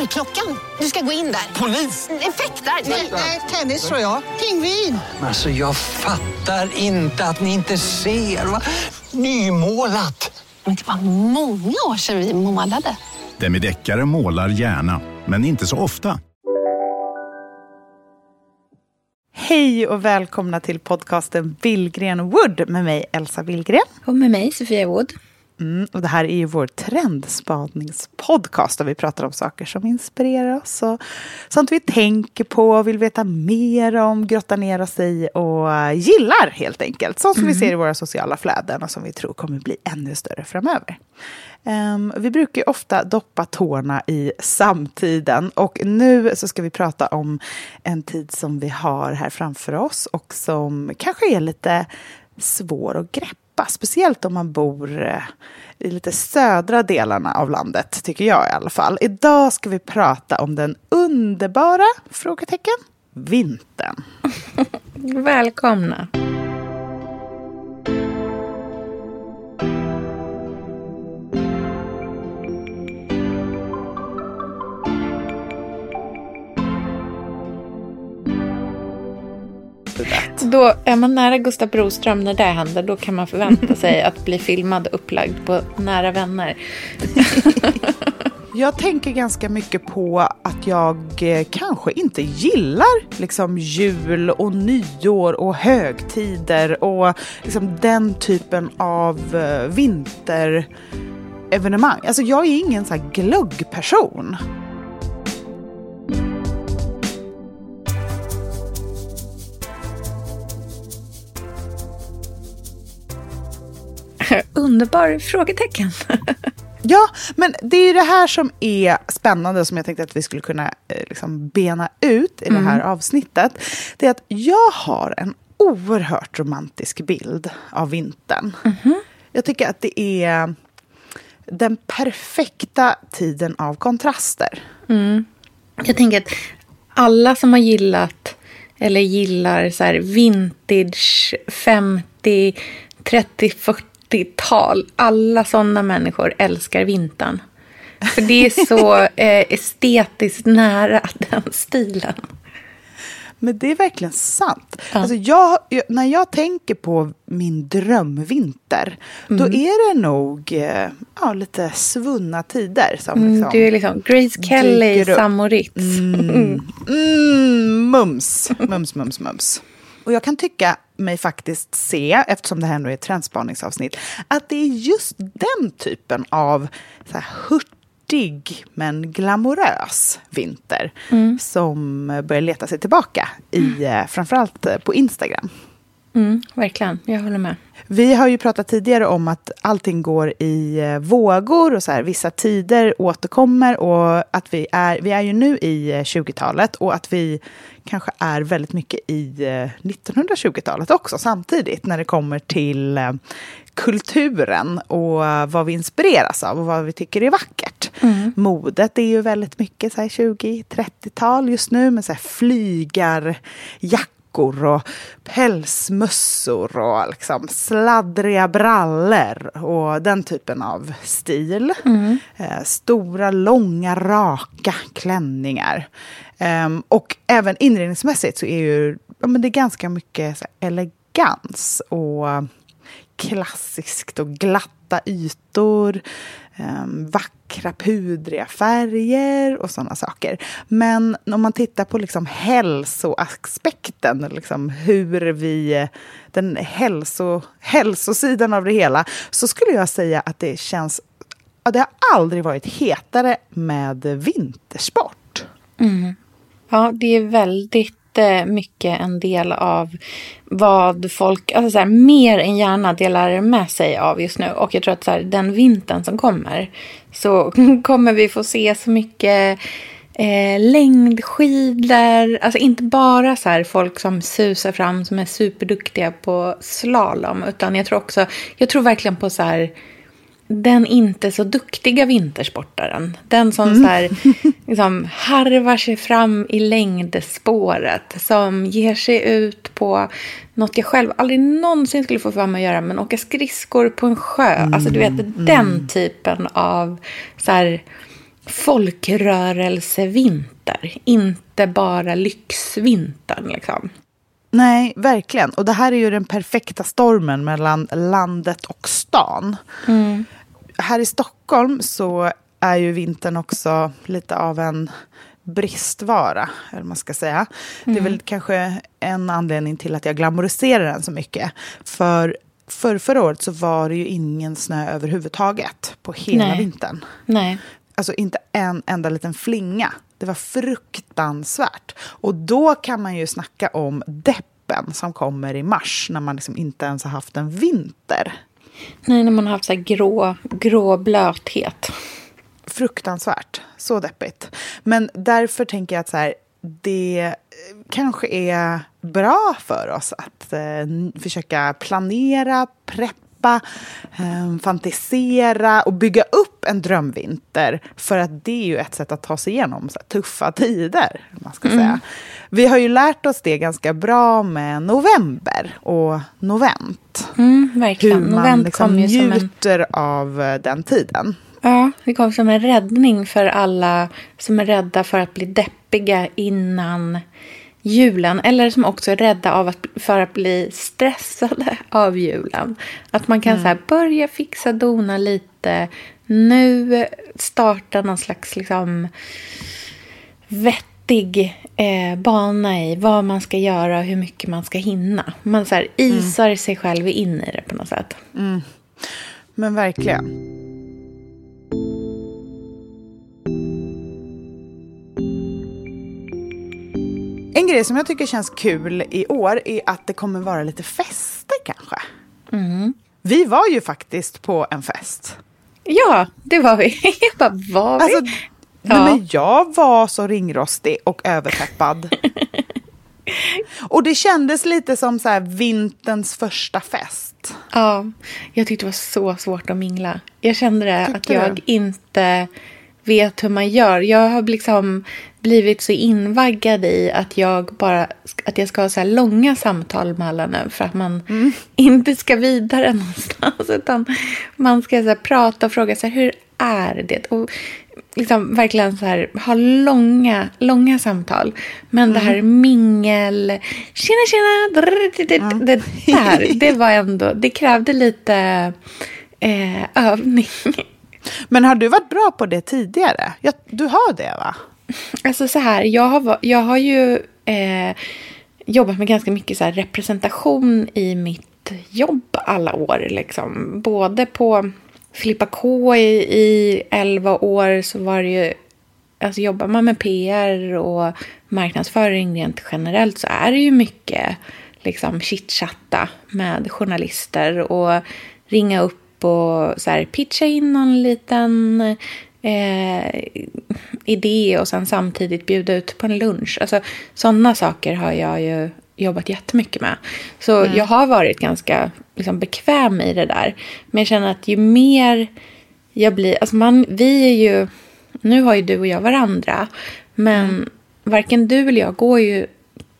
Dörrklockan. Du ska gå in där. Polis? Effektar? Nej, tennis tror jag. Pingvin. Alltså jag fattar inte att ni inte ser. Va? Nymålat. Men det var många år sedan vi målade. Demideckare målar gärna, men inte så ofta. Hej och välkomna till podcasten Billgren Wood med mig Elsa Billgren. Och med mig Sofia Wood. Mm, och det här är ju vår trendspaningspodcast där vi pratar om saker som inspirerar oss och sånt vi tänker på, vill veta mer om, grottar ner oss i och gillar helt enkelt. Sånt som mm. vi ser i våra sociala flöden och som vi tror kommer bli ännu större framöver. Um, vi brukar ofta doppa tårna i samtiden och nu så ska vi prata om en tid som vi har här framför oss och som kanske är lite svår att greppa speciellt om man bor eh, i lite södra delarna av landet, tycker jag i alla fall. Idag ska vi prata om den underbara, frågetecken, vintern. Välkomna. Då är man nära Gustav Broström när det händer, då kan man förvänta sig att bli filmad och upplagd på nära vänner. Jag tänker ganska mycket på att jag eh, kanske inte gillar liksom jul och nyår och högtider och liksom den typen av eh, vinterevenemang. Alltså jag är ingen så här glöggperson. Underbar frågetecken. ja, men det är det här som är spännande som jag tänkte att vi skulle kunna eh, liksom bena ut i mm. det här avsnittet. Det är att jag har en oerhört romantisk bild av vintern. Mm. Jag tycker att det är den perfekta tiden av kontraster. Mm. Jag tänker att alla som har gillat eller gillar så här vintage 50, 30, 40 80-tal. Alla sådana människor älskar vintern. För det är så eh, estetiskt nära den stilen. Men det är verkligen sant. Ja. Alltså jag, när jag tänker på min drömvinter, mm. då är det nog eh, ja, lite svunna tider. Som mm, liksom du är liksom Grace Kelly, Sam och Ritz. Mm. Mm, mums, mums, mums, mums. Och jag kan tycka mig faktiskt se, eftersom det här nu är ett trendspaningsavsnitt, att det är just den typen av så här, hurtig men glamorös vinter mm. som börjar leta sig tillbaka i mm. framförallt eh, på Instagram. Mm, verkligen, jag håller med. Vi har ju pratat tidigare om att allting går i eh, vågor och så här, vissa tider återkommer och att vi är, vi är ju nu i 20-talet och att vi kanske är väldigt mycket i 1920-talet också samtidigt när det kommer till eh, kulturen och vad vi inspireras av och vad vi tycker är vackert. Mm. Modet är ju väldigt mycket 20-30-tal just nu med så här flygarjackor jackor och pälsmössor och liksom sladdriga brallor och den typen av stil. Mm. Eh, stora, långa, raka klänningar. Eh, och även inredningsmässigt så är ju, ja, men det är ganska mycket elegans och klassiskt och glatta ytor. Ehm, vackra pudriga färger och sådana saker. Men om man tittar på liksom hälsoaspekten, liksom hur vi, den hälso, hälsosidan av det hela, så skulle jag säga att det känns... Ja, det har aldrig varit hetare med vintersport. Mm. Ja, det är väldigt mycket en del av vad folk, alltså så här, mer än gärna delar med sig av just nu. Och jag tror att så här, den vintern som kommer så kommer vi få se så mycket eh, längdskidor. Alltså inte bara så här folk som susar fram som är superduktiga på slalom. Utan jag tror också, jag tror verkligen på så här den inte så duktiga vintersportaren. Den som mm. så här, liksom, harvar sig fram i längdspåret. Som ger sig ut på något jag själv aldrig någonsin skulle få för mig att göra. Men åka skridskor på en sjö. Mm. Alltså du vet mm. den typen av så här, folkrörelsevinter. Inte bara lyxvintern liksom. Nej, verkligen. Och det här är ju den perfekta stormen mellan landet och stan. Mm här i Stockholm så är ju vintern också lite av en bristvara, eller man ska säga. Mm. Det är mm. väl kanske en anledning till att jag glamoriserar den så mycket. För för förra året så var det ju ingen snö överhuvudtaget på hela Nej. vintern. Nej. Alltså inte en enda liten flinga. Det var fruktansvärt. Och då kan man ju snacka om deppen som kommer i mars när man liksom inte ens har haft en vinter. Nej, när man har haft så grå, grå blöthet. Fruktansvärt. Så deppigt. Men därför tänker jag att så här, det kanske är bra för oss att eh, försöka planera, preppa eh, fantisera och bygga upp en drömvinter. För att det är ju ett sätt att ta sig igenom så här, tuffa tider. Man ska mm. säga. Vi har ju lärt oss det ganska bra med november och novent. Mm, verkligen. Hur man liksom njuter en... av eh, den tiden. Ja, det kom som en räddning för alla som är rädda för att bli deppiga innan julen eller som också är rädda av att, för att bli stressade av julen. Att man kan mm. så här, börja fixa dona lite. Nu starta någon slags liksom, vettig eh, bana i vad man ska göra och hur mycket man ska hinna. Man så här, isar mm. sig själv in i det på något sätt. Mm. Men verkligen. En grej som jag tycker känns kul i år är att det kommer vara lite fester kanske. Mm. Vi var ju faktiskt på en fest. Ja, det var vi. Jag bara, var vi? Alltså, ja. men jag var så ringrostig och överpeppad. och det kändes lite som så här vinterns första fest. Ja, jag tyckte det var så svårt att mingla. Jag kände det, att jag du? inte vet hur man gör. Jag har liksom blivit så invaggad i att jag bara att jag ska ha så långa samtal med alla nu för att man mm. inte ska vidare någonstans. Utan man ska så prata och fråga så här, hur är det? Och liksom verkligen så här, ha långa, långa samtal. Men mm. det här mingel, tjena tjena, det, mm. det, där, det var ändå, det krävde lite eh, övning. Men har du varit bra på det tidigare? Jag, du har det va? Alltså så här, jag har, jag har ju eh, jobbat med ganska mycket så representation i mitt jobb alla år. Liksom. Både på Filippa K i, i 11 år så var det ju Alltså jobbar man med PR och marknadsföring rent generellt så är det ju mycket liksom chitchatta med journalister och ringa upp och så här, pitcha in någon liten eh, idé och sen samtidigt bjuda ut på en lunch. Alltså, sådana saker har jag ju jobbat jättemycket med. Så mm. jag har varit ganska liksom, bekväm i det där. Men jag känner att ju mer jag blir... Alltså man, vi är ju... Nu har ju du och jag varandra. Men mm. varken du eller jag går ju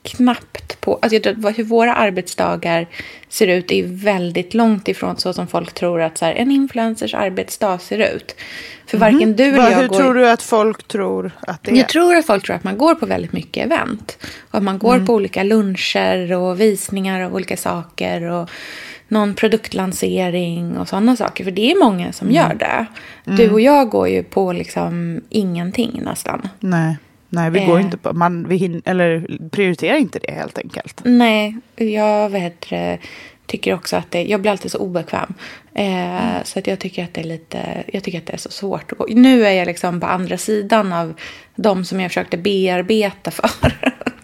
knappt på... Alltså jag hur våra arbetsdagar ser ut är väldigt långt ifrån så som folk tror att så här, en influencers arbetsdag ser ut. För mm. varken du eller jag Hur går... tror du att folk tror att det är? Jag tror att folk tror att man går på väldigt mycket event. Och att man går mm. på olika luncher och visningar av olika saker. Och någon produktlansering och sådana saker. För det är många som mm. gör det. Du mm. och jag går ju på liksom ingenting nästan. Nej. Nej, vi går eh. inte på, man, vi hin, eller prioriterar inte det helt enkelt. Nej, jag vet, tycker också att det, jag blir alltid så obekväm. Eh, mm. Så att jag tycker att det är lite, jag tycker att det är så svårt. Och nu är jag liksom på andra sidan av de som jag försökte bearbeta för.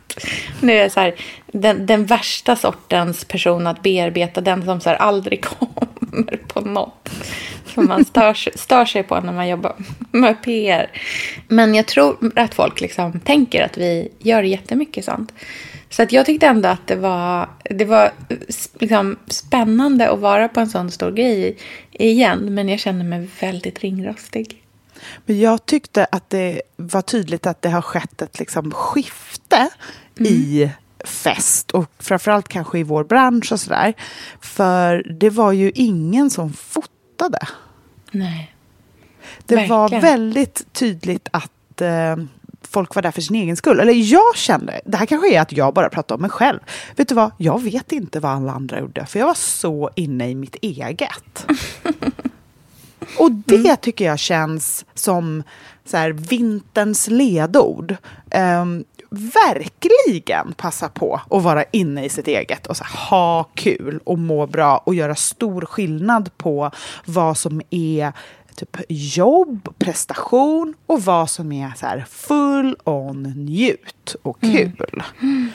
nu är jag så här, den, den värsta sortens person att bearbeta, den som så här aldrig kommer på något. som man stör, stör sig på när man jobbar med PR. Men jag tror att folk liksom tänker att vi gör jättemycket sånt. Så att jag tyckte ändå att det var, det var liksom spännande att vara på en sån stor grej igen. Men jag kände mig väldigt ringrostig. Men jag tyckte att det var tydligt att det har skett ett liksom skifte mm. i fest och framförallt kanske i vår bransch och sådär. För det var ju ingen som fotade. Nej. Det Verkligen. var väldigt tydligt att eh, folk var där för sin egen skull. Eller jag kände, det här kanske är att jag bara pratar om mig själv. Vet du vad, jag vet inte vad alla andra gjorde för jag var så inne i mitt eget. Och det mm. tycker jag känns som så här, vinterns ledord. Um, verkligen passa på att vara inne i sitt eget och så här, ha kul och må bra och göra stor skillnad på vad som är typ jobb, prestation och vad som är så här full on njut och mm. kul. Mm.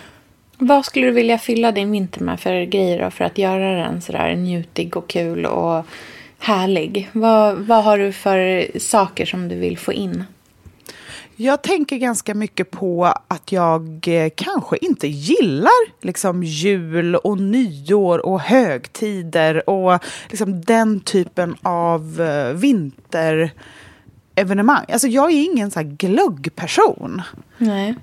Vad skulle du vilja fylla din vinter med för grejer för att göra den så där njutig och kul och härlig? Vad, vad har du för saker som du vill få in? Jag tänker ganska mycket på att jag eh, kanske inte gillar liksom jul och nyår och högtider och liksom den typen av eh, vinterevenemang. Alltså jag är ingen så här glöggperson. Nej.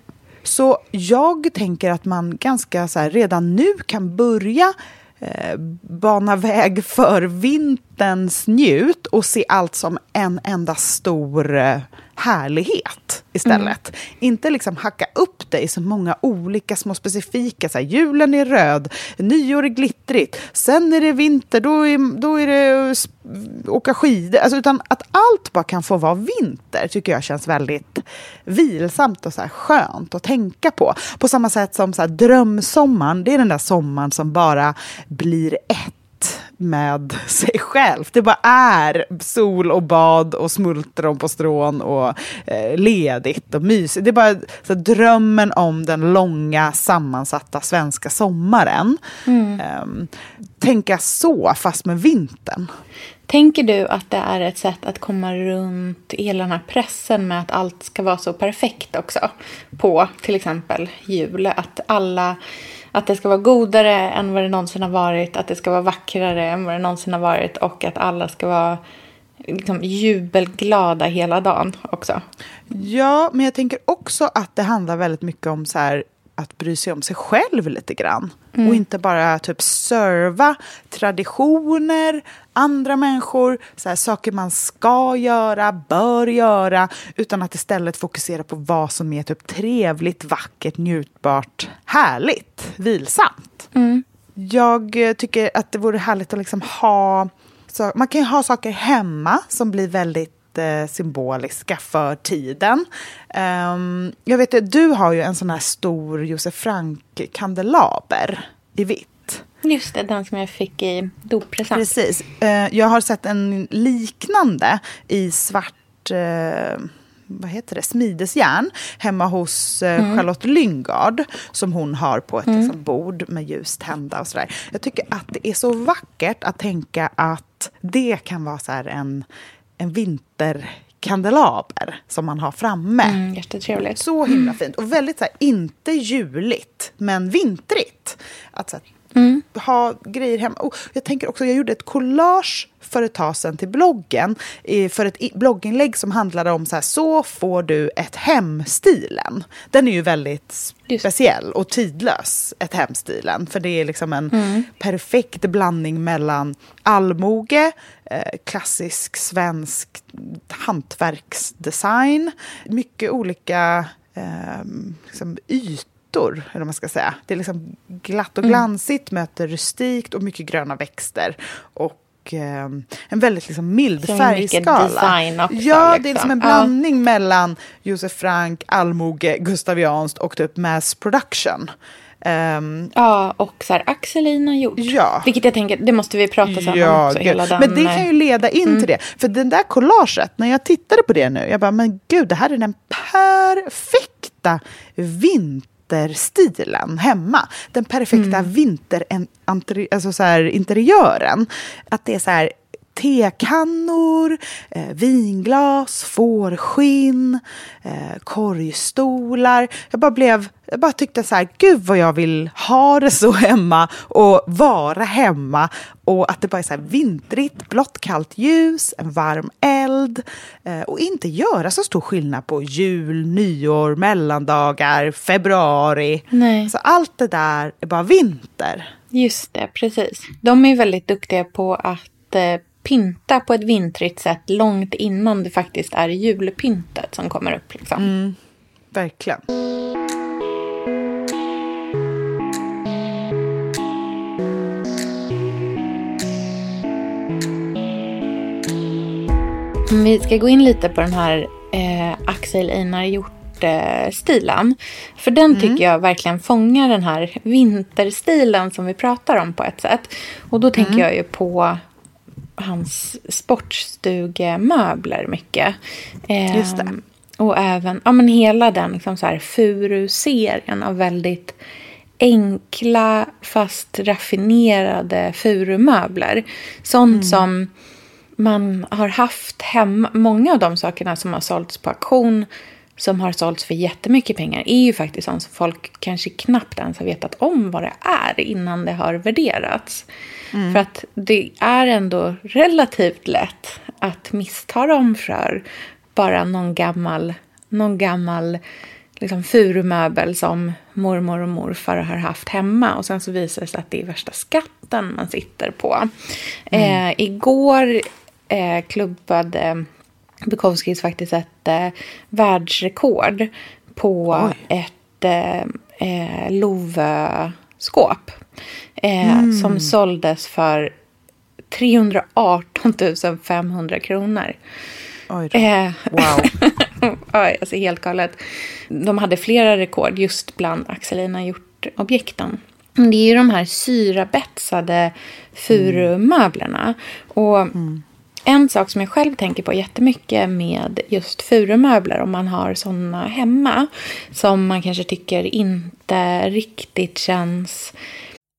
Så jag tänker att man ganska så här, redan nu kan börja eh, bana väg för vinterns njut och se allt som en enda stor eh, härlighet istället. Mm. Inte liksom hacka upp det i så många olika små specifika, så här, julen är röd, nyår är glittrigt, sen är det vinter, då är, då är det åka skidor. Alltså, utan att allt bara kan få vara vinter tycker jag känns väldigt vilsamt och så här skönt att tänka på. På samma sätt som så här, drömsommaren, det är den där sommaren som bara blir ett med sig själv. Det bara är sol och bad och smultron på strån och eh, ledigt och mysigt. Det är bara så drömmen om den långa sammansatta svenska sommaren. Mm. Eh, tänka så, fast med vintern. Tänker du att det är ett sätt att komma runt hela den här pressen med att allt ska vara så perfekt också? På till exempel jul. Att alla att det ska vara godare än vad det någonsin har varit, att det ska vara vackrare än vad det någonsin har varit och att alla ska vara liksom jubelglada hela dagen också. Ja, men jag tänker också att det handlar väldigt mycket om så här, att bry sig om sig själv lite grann. Mm. Och inte bara typ serva traditioner, andra människor, så här, saker man ska göra, bör göra, utan att istället fokusera på vad som är typ trevligt, vackert, njutbart, härligt, vilsamt. Mm. Jag tycker att det vore härligt att liksom ha... Så, man kan ju ha saker hemma som blir väldigt symboliska för tiden. Um, jag vet att du har ju en sån här stor Josef Frank-kandelaber i vitt. Just det, den som jag fick i doppresent. Precis. Uh, jag har sett en liknande i svart uh, vad heter det, smidesjärn hemma hos uh, mm. Charlotte Lyngard som hon har på ett mm. liksom, bord med ljus tända och sådär. Jag tycker att det är så vackert att tänka att det kan vara så en en vinterkandelaber som man har framme. Mm, jättetrevligt. Så himla fint. Och väldigt så här, inte juligt, men vintrigt. Att så här, mm. ha grejer hemma. Och jag tänker också, jag gjorde ett collage för ett tag sedan till bloggen för ett blogginlägg som handlade om så här, så får du ett hemstilen. Den är ju väldigt Just. speciell och tidlös, ett hemstilen. För det är liksom en mm. perfekt blandning mellan allmoge, eh, klassisk svensk hantverksdesign, mycket olika eh, liksom ytor, eller vad man ska säga. Det är liksom glatt och mm. glansigt, mm. möter rustikt och mycket gröna växter. Och eh, en väldigt liksom mild så färgskala. Design också, ja, liksom. det är liksom en blandning ja. mellan Josef Frank, allmoge, gustavianskt och typ mass production. Um, ja, och så här, Axelina gjort. Ja. Vilket jag tänker, det måste vi prata sen ja, om också. Hela den, men det kan ju leda in mm. till det. För den där collaget, när jag tittade på det nu, jag bara, men gud, det här är den perfekta vinterstilen hemma. Den perfekta mm. vinterinteriören. Alltså så här, interiören. Att det är så här tekannor, eh, vinglas, fårskinn, eh, korgstolar. Jag bara, blev, jag bara tyckte så här, gud vad jag vill ha det så hemma och vara hemma. Och att det bara är så här vintrigt, blått kallt ljus, en varm eld. Eh, och inte göra så stor skillnad på jul, nyår, mellandagar, februari. Nej. Så allt det där är bara vinter. Just det, precis. De är väldigt duktiga på att eh, pynta på ett vintrigt sätt långt innan det faktiskt är julpyntet som kommer upp. Liksom. Verkligen. Om Vi ska gå in lite på den här eh, Axel Einar Hjort-stilen. För den tycker jag verkligen fångar den här vinterstilen som vi pratar om på ett sätt. Och då tänker jag ju på hans sportstugemöbler mycket. Just det. Och även ja, men hela den liksom så här furu-serien av väldigt enkla fast raffinerade furumöbler. Sånt som man har haft hemma. Många av de sakerna som har sålts på auktion som har sålts för jättemycket pengar är ju faktiskt sånt som folk kanske knappt ens har vetat om vad det är innan det har värderats. För att det är ändå relativt lätt att missta dem för bara någon gammal, någon gammal liksom furumöbel som mormor och morfar har haft hemma. Och sen så visar det sig att det är värsta skatten man sitter på. Eh, igår eh, klubbade Bukowskis faktiskt ett eh, världsrekord på ett eh, eh, Lovö-skåp. Eh, Som såldes för 318 500 kronor. Oj då. Eh, Wow. ja, alltså helt galet. De hade flera rekord just bland Axelina gjort-objekten. Det är ju de här syrabetsade furumöblerna. Och en sak som jag själv tänker på jättemycket med just furumöbler, om man har sådana hemma, som man kanske tycker inte riktigt känns...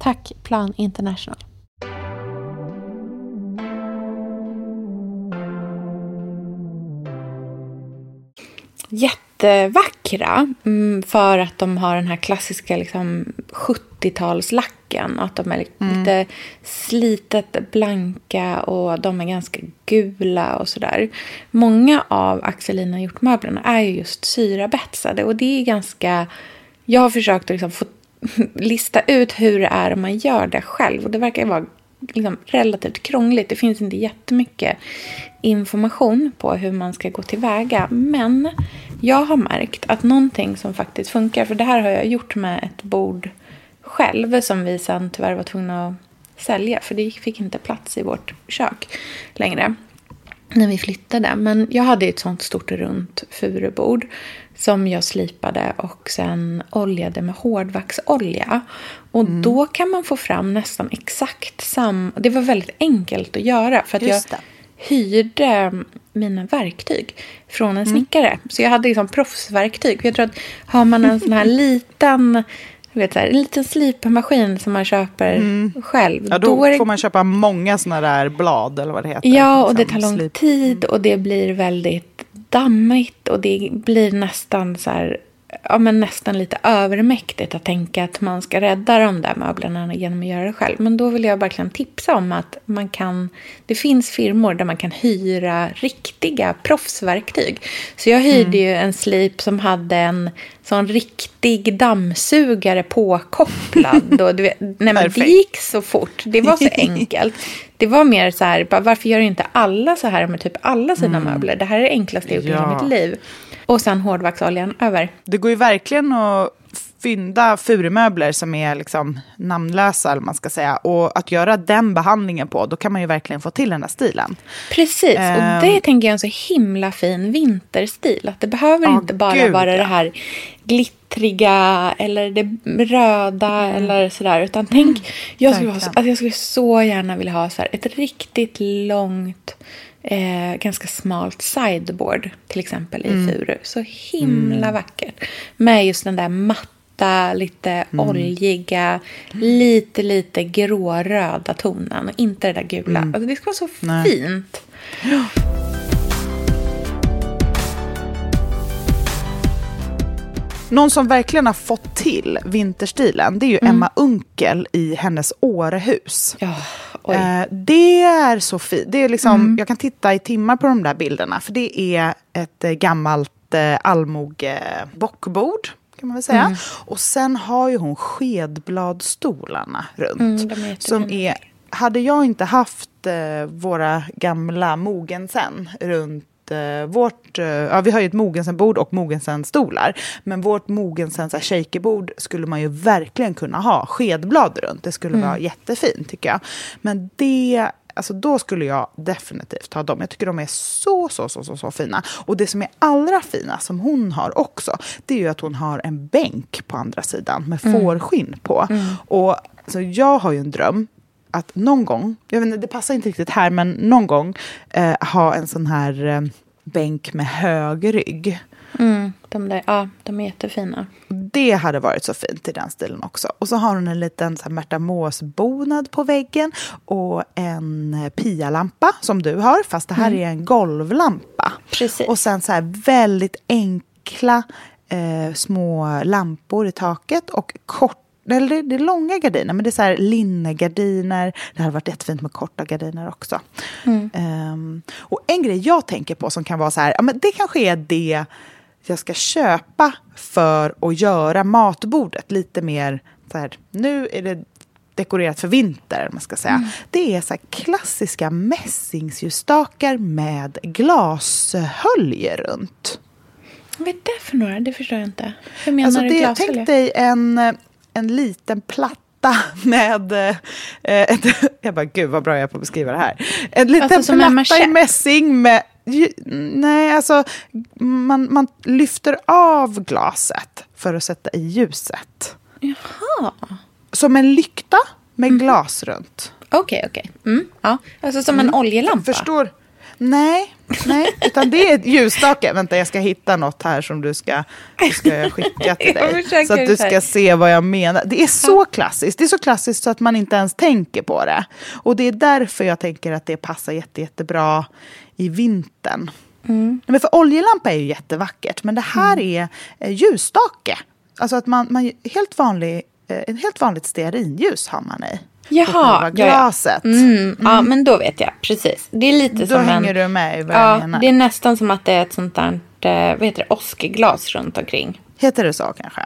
Tack Plan International. Jättevackra mm, för att de har den här klassiska liksom, 70-talslacken. Att de är li- lite slitet blanka och de är ganska gula och sådär. Många av Axelina gjort-möblerna är ju just syrabetsade och det är ganska... Jag har försökt att liksom få lista ut hur det är om man gör det själv. Och det verkar ju vara liksom relativt krångligt. Det finns inte jättemycket information på hur man ska gå tillväga. Men jag har märkt att någonting som faktiskt funkar, för det här har jag gjort med ett bord själv som vi sen tyvärr var tvungna att sälja, för det fick inte plats i vårt kök längre när vi flyttade. Men jag hade ett sånt stort runt furubord som jag slipade och sen oljade med hårdvaxolja. Och då kan man få fram nästan exakt samma... Det var väldigt enkelt att göra för att jag det. hyrde mina verktyg från en snickare. Så jag hade liksom proffsverktyg. För Jag tror att har man en sån här liten... du Vet, så här, en liten slipmaskin som man köper själv. Ja, då, är det får man köpa många såna där blad eller vad det heter. Ja, och det Liksom, tar lång slip. tid och det blir väldigt dammigt och det blir nästan så här ja, men nästan lite övermäktigt att tänka att man ska rädda de där möblerna genom att göra det själv. Men då vill jag verkligen tipsa om att man kan, det finns firmor där man kan hyra riktiga proffsverktyg. Så jag hyrde mm. ju en slip som hade en sån riktig dammsugare påkopplad. Och du vet, nej, men det gick så fort. Det var så enkelt. Det var mer så här, bara, varför gör inte alla så här med typ alla sina mm. möbler? Det här är det enklaste jag gjort i hela mitt liv. Och sen hårdvaxoljan över. Det går ju verkligen att fynda furumöbler som är liksom namnlösa, eller man ska säga. Och att göra den behandlingen på, då kan man ju verkligen få till den där stilen. Precis, och det ehm. tänker jag är en så himla fin vinterstil. Att det behöver oh, inte bara Gud, vara ja. det här glittriga eller det röda mm. eller sådär. Utan tänk, mm, jag, skulle ha, alltså jag skulle så gärna vilja ha så här, ett riktigt långt eh, ganska smalt sideboard till exempel i mm. furu. Så himla mm. vackert. Med just den där matta, lite mm. oljiga, lite, lite gråröda tonen. Och inte det där gula. Mm. Alltså, det ska vara så Nej. fint. Någon som verkligen har fått till vinterstilen, det är ju mm. Emma Unkel i hennes Årehus. Ja, eh, det är så fint. Det är liksom, mm. Jag kan titta i timmar på de där bilderna, för det är ett eh, gammalt eh, allmogebockbord kan man väl säga. Mm. Och sen har ju hon skedbladstolarna runt. Mm, som är, hade jag inte haft eh, våra gamla Mogensen runt eh, vårt, eh, ja vi har ju ett Mogensen-bord och Mogensen-stolar. Men vårt Mogensen shakerbord skulle man ju verkligen kunna ha skedblad runt. Det skulle mm. vara jättefint tycker jag. Men det Alltså då skulle jag definitivt ha dem. Jag tycker de är så, så, så, så, så fina. Och det som är allra fina, som hon har också, det är ju att hon har en bänk på andra sidan med mm. fårskinn på. Mm. Och alltså, jag har ju en dröm att någon gång, jag vet inte, det passar inte riktigt här, men någon gång eh, ha en sån här eh, bänk med hög rygg. Mm, de, där, ja, de är jättefina. Det hade varit så fint i den stilen också. Och så har hon en liten så här, Märta Mås-bonad på väggen och en Pia-lampa som du har, fast det här mm. är en golvlampa. Precis. Och sen så här väldigt enkla eh, små lampor i taket och kort eller det är långa gardiner, men det är så här linnegardiner. Det hade varit jättefint med korta gardiner också. Mm. Um, och en grej jag tänker på som kan vara så här, ja, men det kanske är det jag ska köpa för att göra matbordet lite mer så här, nu är det dekorerat för vinter, man ska säga. Mm. Det är så klassiska mässingsljusstakar med glashölje runt. Vad är det för några? Det förstår jag inte. Hur menar alltså du glashölje? Tänk dig en en liten platta med... Eh, ett, jag bara, gud vad bra jag är på att beskriva det här. En liten alltså, platta i mässing med... Nej, alltså man, man lyfter av glaset för att sätta i ljuset. Jaha. Som en lykta med mm. glas runt. Okej, okay, okej. Okay. Mm, ja. Alltså som en mm. oljelampa? Förstår, Nej, nej, utan det är ljusstake. Vänta, jag ska hitta något här som du ska, du ska skicka till dig. Så att du ska se vad jag menar. Det är så klassiskt. Det är så klassiskt så att man inte ens tänker på det. Och det är därför jag tänker att det passar jätte, jättebra i vintern. Mm. Men för oljelampa är ju jättevackert, men det här mm. är ljusstake. Alltså att man, man helt vanlig, eh, ett helt vanligt stearinljus har man i. Jaha, glaset. Ja, ja. Mm, mm. ja, men då vet jag. Precis. Det är lite då som hänger en, du med i vad ja, jag menar. Det är nästan som att det är ett sånt där, eh, vad heter det, Oscarglas runt omkring. Heter det så kanske?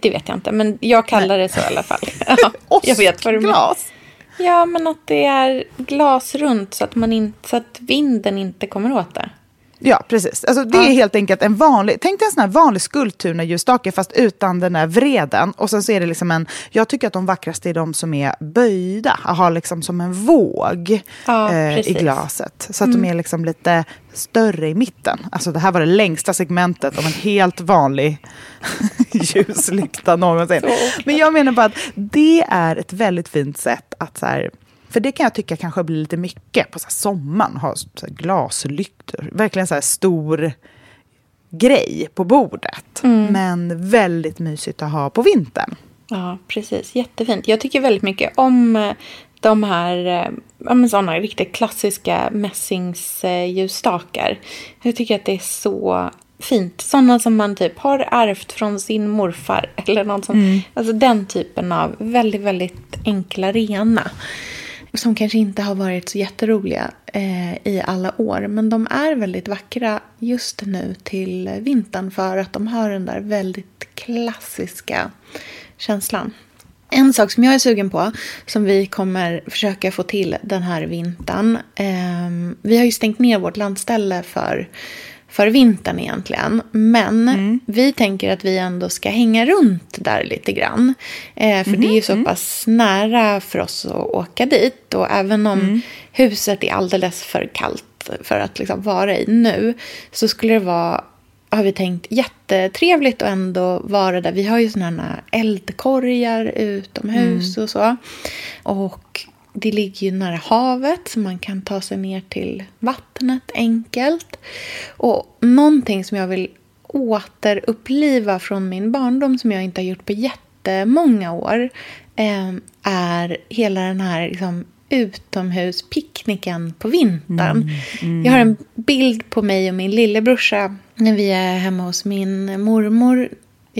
Det vet jag inte, men jag kallar Nej. det så i alla fall. Oscarglas? Ja, men att det är glas runt så att, man in, så att vinden inte kommer åt det. Ja, precis. Alltså, det är helt enkelt en vanlig, tänk dig en sån här vanlig skulpturljusstake fast utan den där vreden. Och sen så är det liksom en, jag tycker att de vackraste är de som är böjda, har liksom som en våg ja, eh, i glaset. Så att mm. de är liksom lite större i mitten. Alltså det här var det längsta segmentet av en helt vanlig ljuslykta någonsin. Men jag menar bara att det är ett väldigt fint sätt att så här, för det kan jag tycka kanske blir lite mycket på så sommaren. Ha så glaslyktor. Verkligen så här stor grej på bordet. Mm. Men väldigt mysigt att ha på vintern. Ja, precis. Jättefint. Jag tycker väldigt mycket om eh, de här eh, sådana riktigt klassiska mässingsljusstakar. Jag tycker att det är så fint. Sådana som man typ har ärvt från sin morfar. Eller något sånt. Alltså den typen av väldigt, väldigt enkla, rena. Som kanske inte har varit så jätteroliga eh, i alla år. Men de är väldigt vackra just nu till vintern. För att de har den där väldigt klassiska känslan. En sak som jag är sugen på, som vi kommer försöka få till den här vintern. Eh, vi har ju stängt ner vårt landställe för, för vintern egentligen. Men vi tänker att vi ändå ska hänga runt där lite grann. Eh, för det är ju så pass nära för oss att åka dit. Och även om huset är alldeles för kallt för att liksom vara i nu. Så skulle det vara har vi tänkt jättetrevligt att ändå vara där. Vi har ju sådana här eldkorgar utomhus och så. Och det ligger ju nära havet så man kan ta sig ner till vattnet enkelt. Och någonting som jag vill återuppliva från min barndom som jag inte har gjort på jättemånga år eh, är hela den här liksom, utomhuspicknicken på vintern. Jag har en bild på mig och min lillebrorsa när vi är hemma hos min mormor.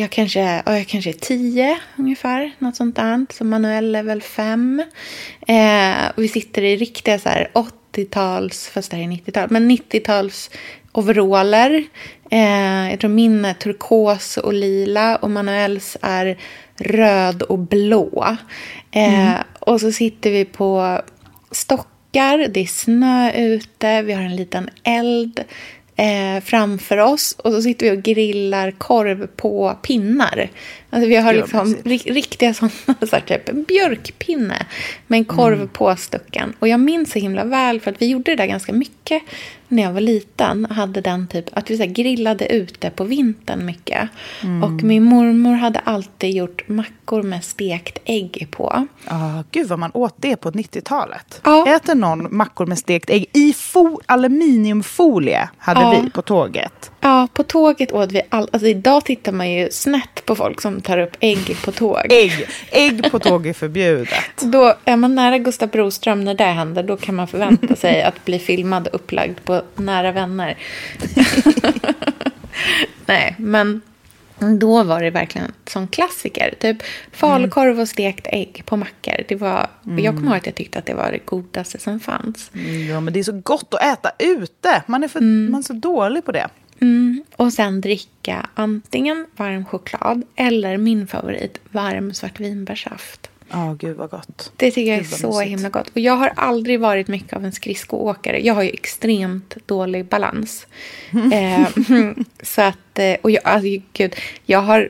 Jag kanske, ja, jag kanske är tio ungefär, något sånt där. Så Manuel är väl fem. Eh, och vi sitter i riktiga så här 80-tals, fast det här är 90-tal, men 90-tals overaller. Eh, jag tror min är turkos och lila och Manuels är röd och blå. Eh, Och så sitter vi på stockar, det är snö ute, vi har en liten eld eh, framför oss och så sitter vi och grillar korv på pinnar. Alltså vi har liksom riktiga sådana, så här, typ en björkpinne med en korv Mm. på stuckan. Och jag minns så himla väl för att vi gjorde det där ganska mycket när jag var liten. Hade den typ, att vi så grillade ute på vintern mycket. Mm. Och min mormor hade alltid gjort mackor med stekt ägg på. Ah, gud vad man åt det på 90-talet. Ja. Äter någon mackor med stekt ägg i fo- aluminiumfolie hade Ja. vi på tåget. Ja, på tåget åt vi allt. Alltså idag tittar man ju snett på folk som tar upp ägg på tåg. Ägg, ägg på tåg är förbjudet. Då är man nära Gustav Broström när det händer, då kan man förvänta sig att bli filmad och upplagd på nära vänner. Nej, men då var det verkligen som klassiker. Typ falukorv och stekt ägg på mackor. Det var, Jag kommer ihåg att jag tyckte att det var det godaste som fanns. Ja, men det är så gott att äta ute. Man är, för, man är så dålig på det. Mm. Och sen dricka antingen varm choklad eller min favorit, varm svartvinbärssaft. Ja, gud vad gott. Det tycker jag är så mysigt. himla gott. Och jag har aldrig varit mycket av en skridskoåkare. Jag har ju extremt dålig balans. eh, så att, eh, och jag, alltså, gud, jag har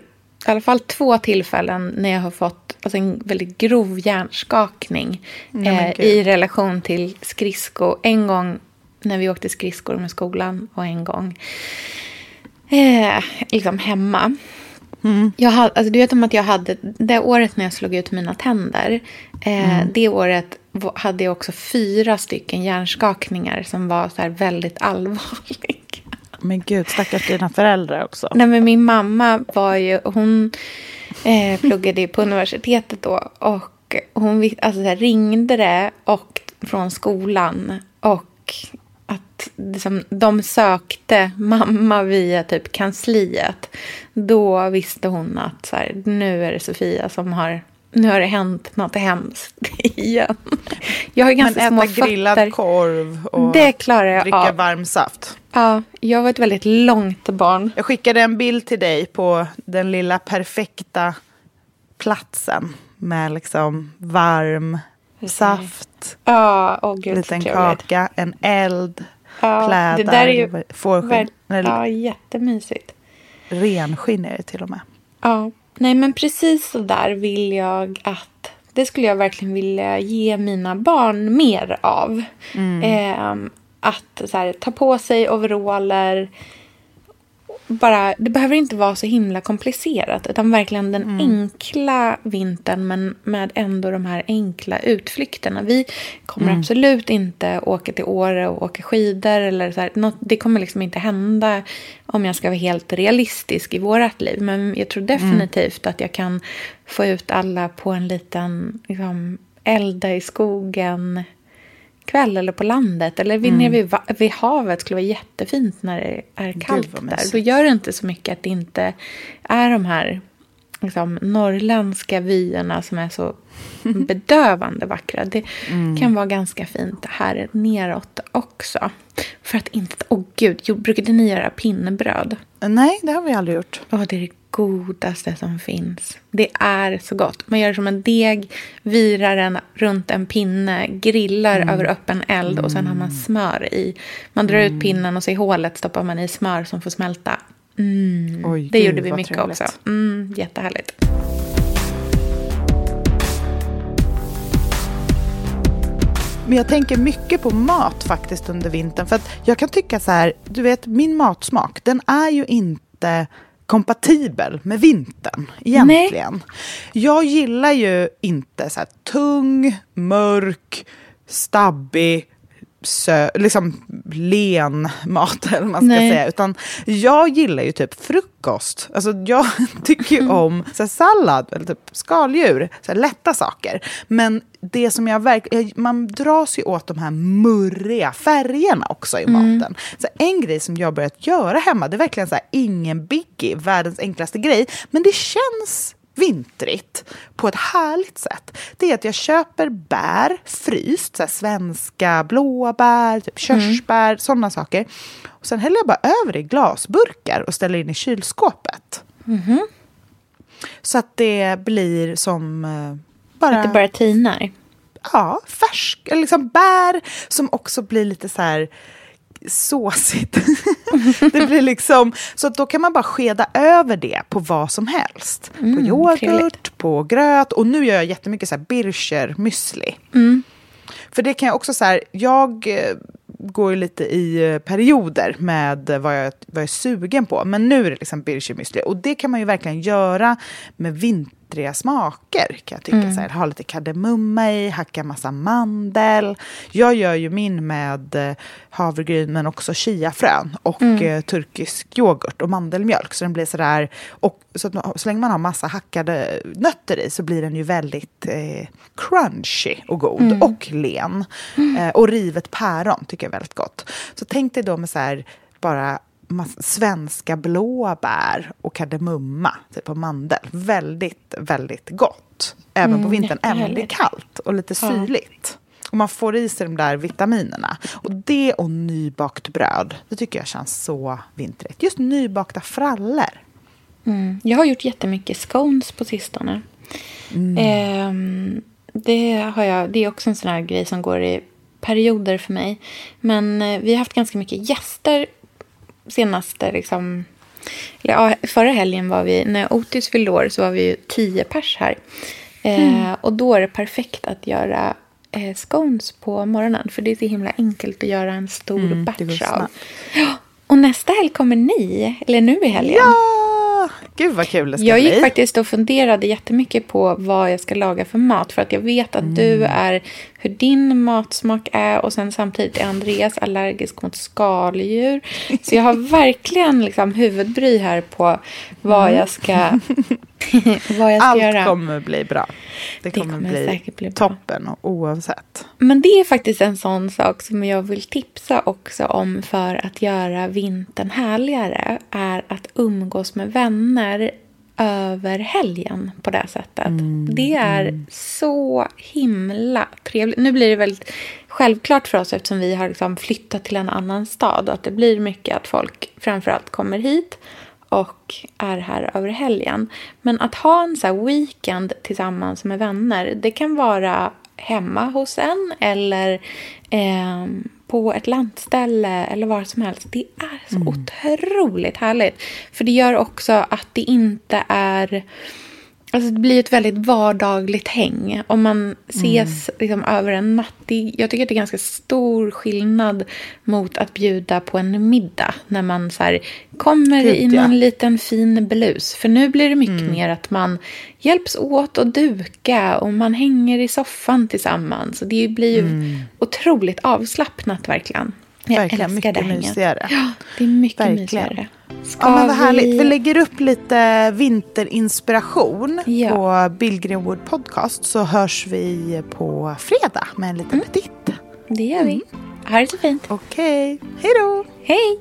i alla fall två tillfällen när jag har fått alltså, en väldigt grov hjärnskakning men eh, i relation till skridsko. En gång när vi åkte skridskor med skolan och en gång eh, liksom hemma. Jag hade, alltså du vet om att jag hade, det året när jag slog ut mina tänder, eh, det året hade jag också fyra stycken hjärnskakningar som var så här väldigt allvarliga. Men gud, stackars dina föräldrar också. Nej, men min mamma var ju, hon eh, pluggade på universitetet då och hon alltså, så här, ringde det och, från skolan och att liksom, de sökte mamma via typ kansliet. Då visste hon att så här, nu är det Sofia som har nu har det hänt något hemskt igen. Jag har Men ganska små äta grillad fötter. korv och Det klarar jag dricka av. varm saft. Ja, jag var ett väldigt långt barn. Jag skickade en bild till dig på den lilla perfekta platsen med liksom varm saft, Ja, åh gud liten kaka, en eld, Ja, plädar, det där är ju fårskinn, Ja, jättemysigt. renskinn är det till och med. Ja, nej men precis så där vill jag att det skulle jag verkligen vilja ge mina barn mer av. Ehm, att så här, ta på sig overaller. Bara, det behöver inte vara så himla komplicerat utan verkligen den enkla vintern men med ändå de här enkla utflykterna. Vi kommer absolut inte åka till Åre och åka skidor. Eller så här, något, det kommer liksom inte hända om jag ska vara helt realistisk i vårt liv. Men jag tror definitivt att jag kan få ut alla på en liten liksom, elda i skogen kväll eller på landet. Eller vid, nere vid, vid havet skulle vara jättefint när det är kallt vad där. Då gör det inte så mycket att det inte är de här liksom, norrländska vyerna som är så bedövande vackra. Det kan vara ganska fint här neråt också. För att inte... Åh gud, jo, brukade ni göra pinnebröd? Nej, det har vi aldrig gjort. Åh, det är det godaste som finns. Det är så gott. Man gör som en deg, virar den runt en pinne, grillar över öppen eld och sen har man smör i. Man drar ut pinnen och så i hålet stoppar man i smör som får smälta. Mm. Oj, det gjorde vi mycket trevligt. också. Mm, jättehärligt. Men jag tänker mycket på mat faktiskt under vintern. För jag kan tycka så här, du vet min matsmak, den är ju inte kompatibel med vintern egentligen. Jag gillar ju inte så tung, mörk, stabbig, sö, liksom len mat eller man ska Nej. säga. Utan jag gillar ju typ frukost. Alltså jag tycker ju om så sallad eller typ skaldjur, så lätta saker. Men det som jag verkligen, man dras ju åt de här murriga färgerna också i maten. Så en grej som jag börjat göra hemma, det är verkligen så här, ingen biggie, världens enklaste grej. Men det känns vintrigt på ett härligt sätt. Det är att jag köper bär fryst, så svenska blåbär, typ körsbär, sådana saker. Och sen häller jag bara över i glasburkar och ställer in i kylskåpet. Så att det blir som eh, bara... Att det bara tinar. Ja, färsk, liksom bär som också blir lite så här såsigt. det blir liksom, så då kan man bara skeda över det på vad som helst. på yoghurt, trevligt. på gröt och nu gör jag jättemycket så här bircher müsli. För det kan jag också så här, jag eh, går ju lite i eh, perioder med vad jag, vad jag är sugen på. Men nu är det liksom bircher müsli. Och det kan man ju verkligen göra med vintriga smaker. Kan jag tycka. Så här, ha lite kardemumma i, hacka massa mandel. Jag gör ju min med eh, havregryn men också chiafrön och eh, turkisk yoghurt och mandelmjölk. Så den blir sådär, och så, att, så länge man har massa hackade nötter i så blir den ju väldigt eh, crunchy och god och len. Eh, och rivet päron tycker jag är väldigt gott. Så tänk dig då med så här, bara svenska blåbär och kardemumma, typ och mandel. Väldigt, väldigt gott. Även på vintern, även om det är kallt och lite syrligt. Och man får i sig de där vitaminerna. Och det och nybakt bröd, det tycker jag känns så vintrigt. Just nybakta frallor. Mm. Jag har gjort jättemycket scones på sistone. Ehm, det, har jag, det är också en sån här grej som går i perioder för mig. Men eh, vi har haft ganska mycket gäster senaste... Liksom, ja, förra helgen var vi, när Otis fyllde år, så var vi ju tio pers här. Eh, Och då är det perfekt att göra eh, scones på morgonen. För det är så himla enkelt att göra en stor går batch av. och nästa helg kommer ni, eller nu i helgen. Ja! Gud vad kul det ska Jag bli. gick faktiskt och funderade jättemycket på vad jag ska laga för mat. För att jag vet att du Mm. är hur din matsmak är. Och sen samtidigt är Andreas allergisk mot skaldjur. Så jag har verkligen liksom huvudbry här på vad jag ska Allt göra. kommer bli bra. Det kommer, kommer bli, bli bra. toppen och oavsett. Men det är faktiskt en sån sak som jag vill tipsa också om för att göra vintern härligare. Är att umgås med vänner över helgen på det sättet. det är så himla trevligt. Nu blir det väldigt självklart för oss eftersom vi har liksom flyttat till en annan stad. Att det blir mycket att folk framförallt kommer hit och är här över helgen. Men att ha en så här weekend tillsammans med vänner, det kan vara hemma hos en eller ehm, på ett lantställe eller var som helst. Det är så otroligt härligt. För det gör också att det inte är... Alltså det blir ett väldigt vardagligt häng. Om man ses liksom över en natt. Det, jag tycker att det är ganska stor skillnad mot att bjuda på en middag. När man så här, kommer Gud, i ja. någon liten fin blus. För nu blir det mycket mer att man hjälps åt att duka och man hänger i soffan tillsammans. Det blir ju otroligt avslappnat verkligen. Jag Verkligen det mycket hänget. mysigare. Ja, det är mycket Verkligen. mysigare. Ska Ja, men vad härligt. Vi lägger upp lite vinterinspiration Ja. på Billgren Wood Podcast så hörs vi på fredag med en liten petit. Det gör vi. Ha det så fint. Okej, hej då! Hej!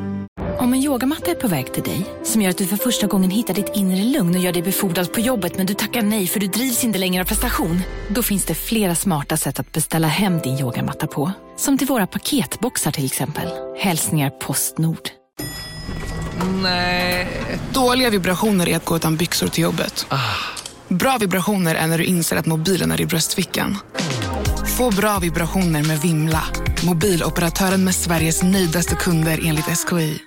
Om en yogamatta är på väg till dig, som gör att du för första gången hittar ditt inre lugn och gör dig befordrad på jobbet men du tackar nej för du drivs inte längre av prestation. Då finns det flera smarta sätt att beställa hem din yogamatta på. Som till våra paketboxar till exempel. Hälsningar Postnord. Nej. Dåliga vibrationer är att gå utan byxor till jobbet. Bra vibrationer är när du inser att mobilen är i bröstfickan. Få bra vibrationer med Vimla. Mobiloperatören med Sveriges nöjdaste kunder enligt SKI.